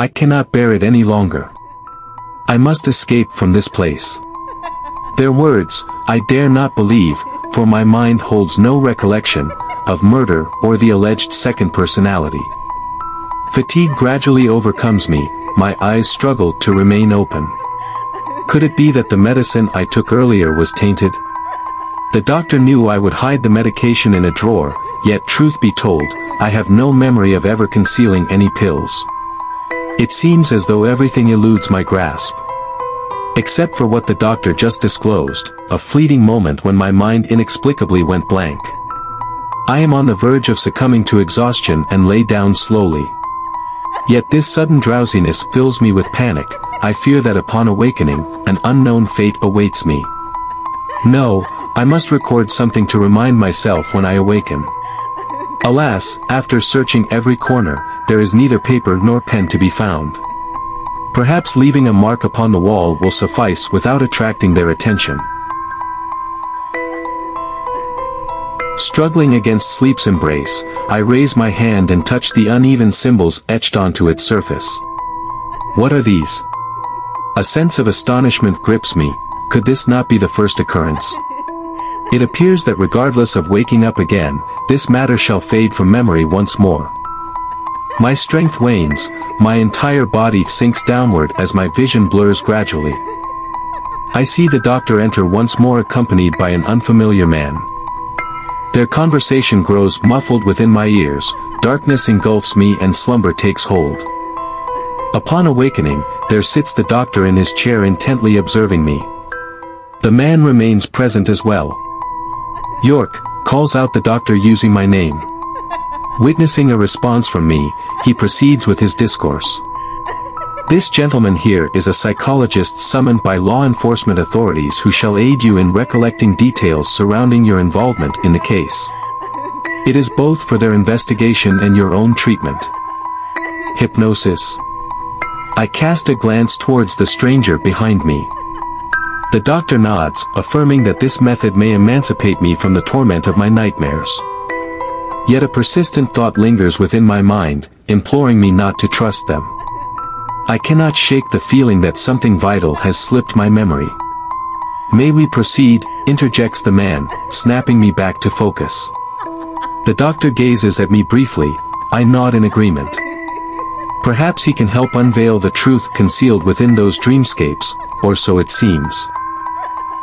I cannot bear it any longer. I must escape from this place. Their words, I dare not believe, for my mind holds no recollection, of murder or the alleged second personality. Fatigue gradually overcomes me, my eyes struggle to remain open. Could it be that the medicine I took earlier was tainted? The doctor knew I would hide the medication in a drawer, yet truth be told, I have no memory of ever concealing any pills. It seems as though everything eludes my grasp. Except for what the doctor just disclosed, a fleeting moment when my mind inexplicably went blank. I am on the verge of succumbing to exhaustion and lay down slowly. Yet this sudden drowsiness fills me with panic, I fear that upon awakening, an unknown fate awaits me. No, I must record something to remind myself when I awaken. Alas, after searching every corner, there is neither paper nor pen to be found. Perhaps leaving a mark upon the wall will suffice without attracting their attention. Struggling against sleep's embrace, I raise my hand and touch the uneven symbols etched onto its surface. What are these? A sense of astonishment grips me, could this not be the first occurrence? It appears that regardless of waking up again, this matter shall fade from memory once more. My strength wanes, my entire body sinks downward as my vision blurs gradually. I see the doctor enter once more accompanied by an unfamiliar man. Their conversation grows muffled within my ears, darkness engulfs me and slumber takes hold. Upon awakening, there sits the doctor in his chair intently observing me. The man remains present as well. York, calls out the doctor using my name. Witnessing a response from me, he proceeds with his discourse. This gentleman here is a psychologist summoned by law enforcement authorities who shall aid you in recollecting details surrounding your involvement in the case. It is both for their investigation and your own treatment. Hypnosis. I cast a glance towards the stranger behind me. The doctor nods, affirming that this method may emancipate me from the torment of my nightmares. Yet a persistent thought lingers within my mind, imploring me not to trust them. I cannot shake the feeling that something vital has slipped my memory. May we proceed, interjects the man, snapping me back to focus. The doctor gazes at me briefly, I nod in agreement. Perhaps he can help unveil the truth concealed within those dreamscapes, or so it seems.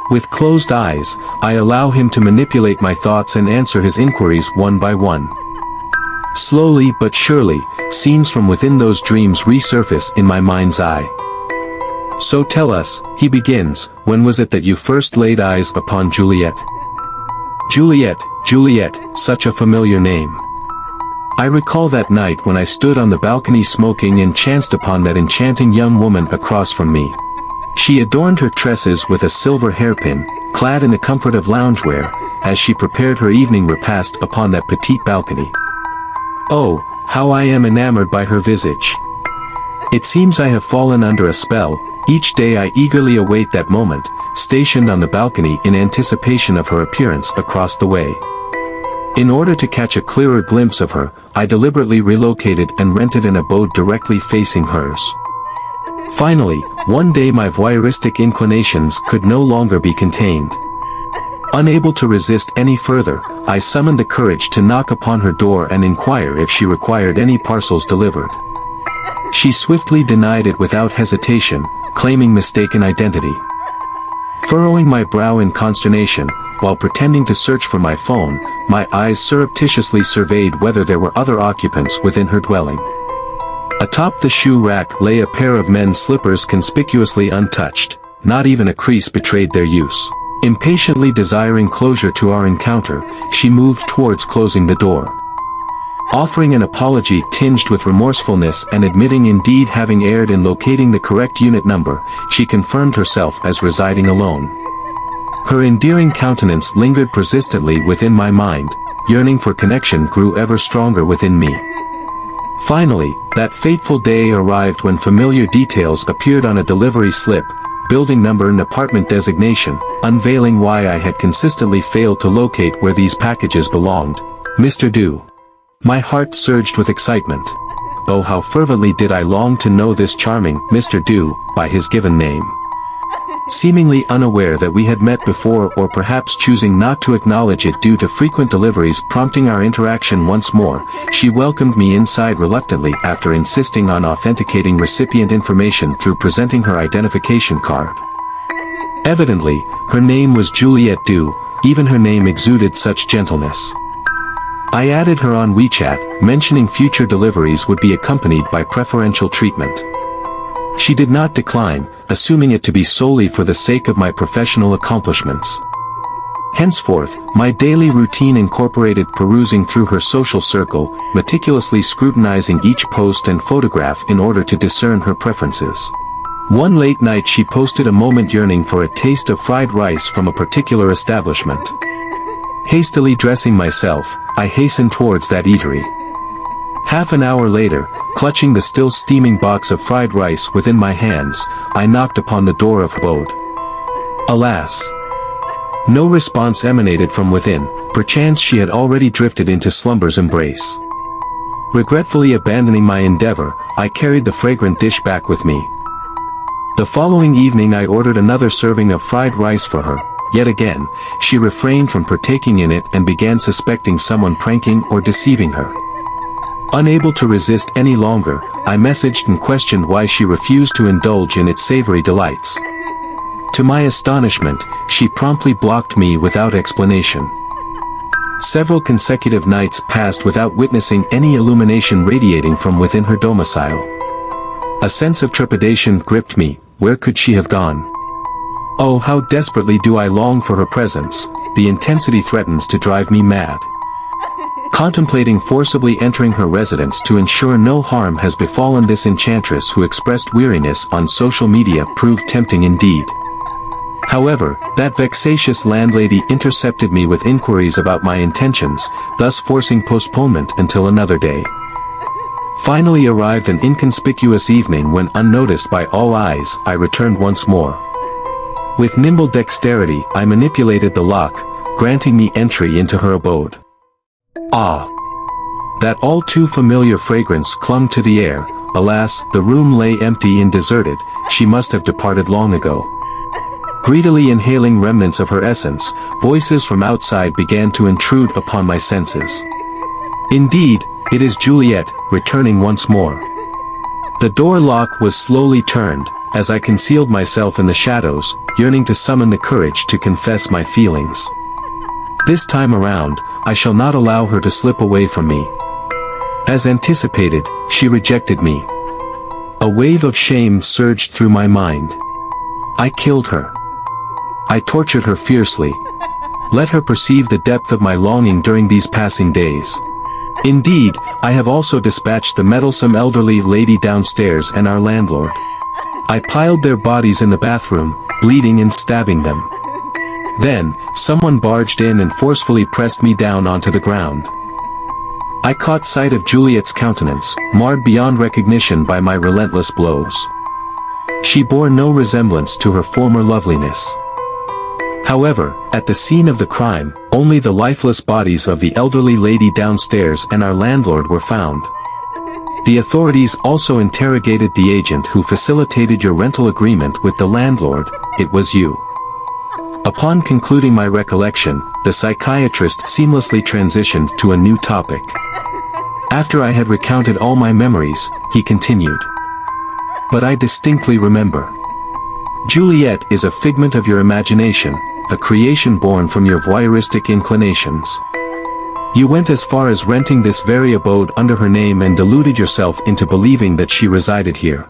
With closed eyes, I allow him to manipulate my thoughts and answer his inquiries one by one. Slowly but surely, scenes from within those dreams resurface in my mind's eye. So tell us, he begins, when was it that you first laid eyes upon Juliet? Juliet, Juliet, such a familiar name. I recall that night when I stood on the balcony smoking and chanced upon that enchanting young woman across from me. She adorned her tresses with a silver hairpin, clad in the comfort of loungewear, as she prepared her evening repast upon that petite balcony. Oh, how I am enamored by her visage. It seems I have fallen under a spell, each day I eagerly await that moment, stationed on the balcony in anticipation of her appearance across the way. In order to catch a clearer glimpse of her, I deliberately relocated and rented an abode directly facing hers. Finally, one day my voyeuristic inclinations could no longer be contained. Unable to resist any further, I summoned the courage to knock upon her door and inquire if she required any parcels delivered. She swiftly denied it without hesitation, claiming mistaken identity. Furrowing my brow in consternation, while pretending to search for my phone, my eyes surreptitiously surveyed whether there were other occupants within her dwelling. Atop the shoe rack lay a pair of men's slippers conspicuously untouched, not even a crease betrayed their use. Impatiently desiring closure to our encounter, she moved towards closing the door. Offering an apology tinged with remorsefulness and admitting indeed having erred in locating the correct unit number, she confirmed herself as residing alone. Her endearing countenance lingered persistently within my mind, yearning for connection grew ever stronger within me. Finally, that fateful day arrived when familiar details appeared on a delivery slip, building number and apartment designation, unveiling why I had consistently failed to locate where these packages belonged. Mr. Du. My heart surged with excitement. oh how fervently did I long to know this charming Mr. Du, by his given name. Seemingly unaware that we had met before or perhaps choosing not to acknowledge it due to frequent deliveries prompting our interaction once more, she welcomed me inside reluctantly after insisting on authenticating recipient information through presenting her identification card. Evidently, her name was Juliet Du, even her name exuded such gentleness. I added her on WeChat, mentioning future deliveries would be accompanied by preferential treatment. She did not decline, assuming it to be solely for the sake of my professional accomplishments. Henceforth, my daily routine incorporated perusing through her social circle, meticulously scrutinizing each post and photograph in order to discern her preferences. One late night she posted a moment yearning for a taste of fried rice from a particular establishment. Hastily dressing myself, I hastened towards that eatery. Half an hour later, clutching the still steaming box of fried rice within my hands, I knocked upon the door of abode. Alas! No response emanated from within, perchance she had already drifted into slumber's embrace. Regretfully abandoning my endeavor, I carried the fragrant dish back with me. The following evening I ordered another serving of fried rice for her, yet again, she refrained from partaking in it and began suspecting someone pranking or deceiving her. Unable to resist any longer, I messaged and questioned why she refused to indulge in its savory delights. To my astonishment, she promptly blocked me without explanation. Several consecutive nights passed without witnessing any illumination radiating from within her domicile. A sense of trepidation gripped me, where could she have gone? Oh how desperately do I long for her presence, the intensity threatens to drive me mad. Contemplating forcibly entering her residence to ensure no harm has befallen this enchantress who expressed weariness on social media proved tempting indeed. However, that vexatious landlady intercepted me with inquiries about my intentions, thus forcing postponement until another day. Finally arrived an inconspicuous evening when unnoticed by all eyes, I returned once more. With nimble dexterity, I manipulated the lock, granting me entry into her abode. Ah! That all too familiar fragrance clung to the air, alas, the room lay empty and deserted, she must have departed long ago. Greedily inhaling remnants of her essence, voices from outside began to intrude upon my senses. Indeed, it is Juliet, returning once more. The door lock was slowly turned, as I concealed myself in the shadows, yearning to summon the courage to confess my feelings. This time around, I shall not allow her to slip away from me. As anticipated, she rejected me. A wave of shame surged through my mind. I killed her. I tortured her fiercely. Let her perceive the depth of my longing during these passing days. Indeed, I have also dispatched the meddlesome elderly lady downstairs and our landlord. I piled their bodies in the bathroom, bleeding and stabbing them. Then, someone barged in and forcefully pressed me down onto the ground. I caught sight of Juliet's countenance, marred beyond recognition by my relentless blows. She bore no resemblance to her former loveliness. However, at the scene of the crime, only the lifeless bodies of the elderly lady downstairs and our landlord were found. The authorities also interrogated the agent who facilitated your rental agreement with the landlord, it was you. Upon concluding my recollection, the psychiatrist seamlessly transitioned to a new topic. After I had recounted all my memories, he continued. But I distinctly remember. Juliet is a figment of your imagination, a creation born from your voyeuristic inclinations. You went as far as renting this very abode under her name and deluded yourself into believing that she resided here.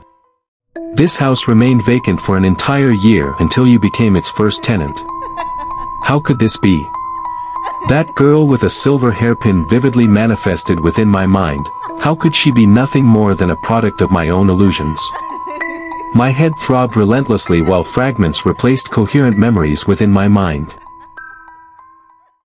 This house remained vacant for an entire year until you became its first tenant. How could this be? That girl with a silver hairpin vividly manifested within my mind, how could she be nothing more than a product of my own illusions? My head throbbed relentlessly while fragments replaced coherent memories within my mind.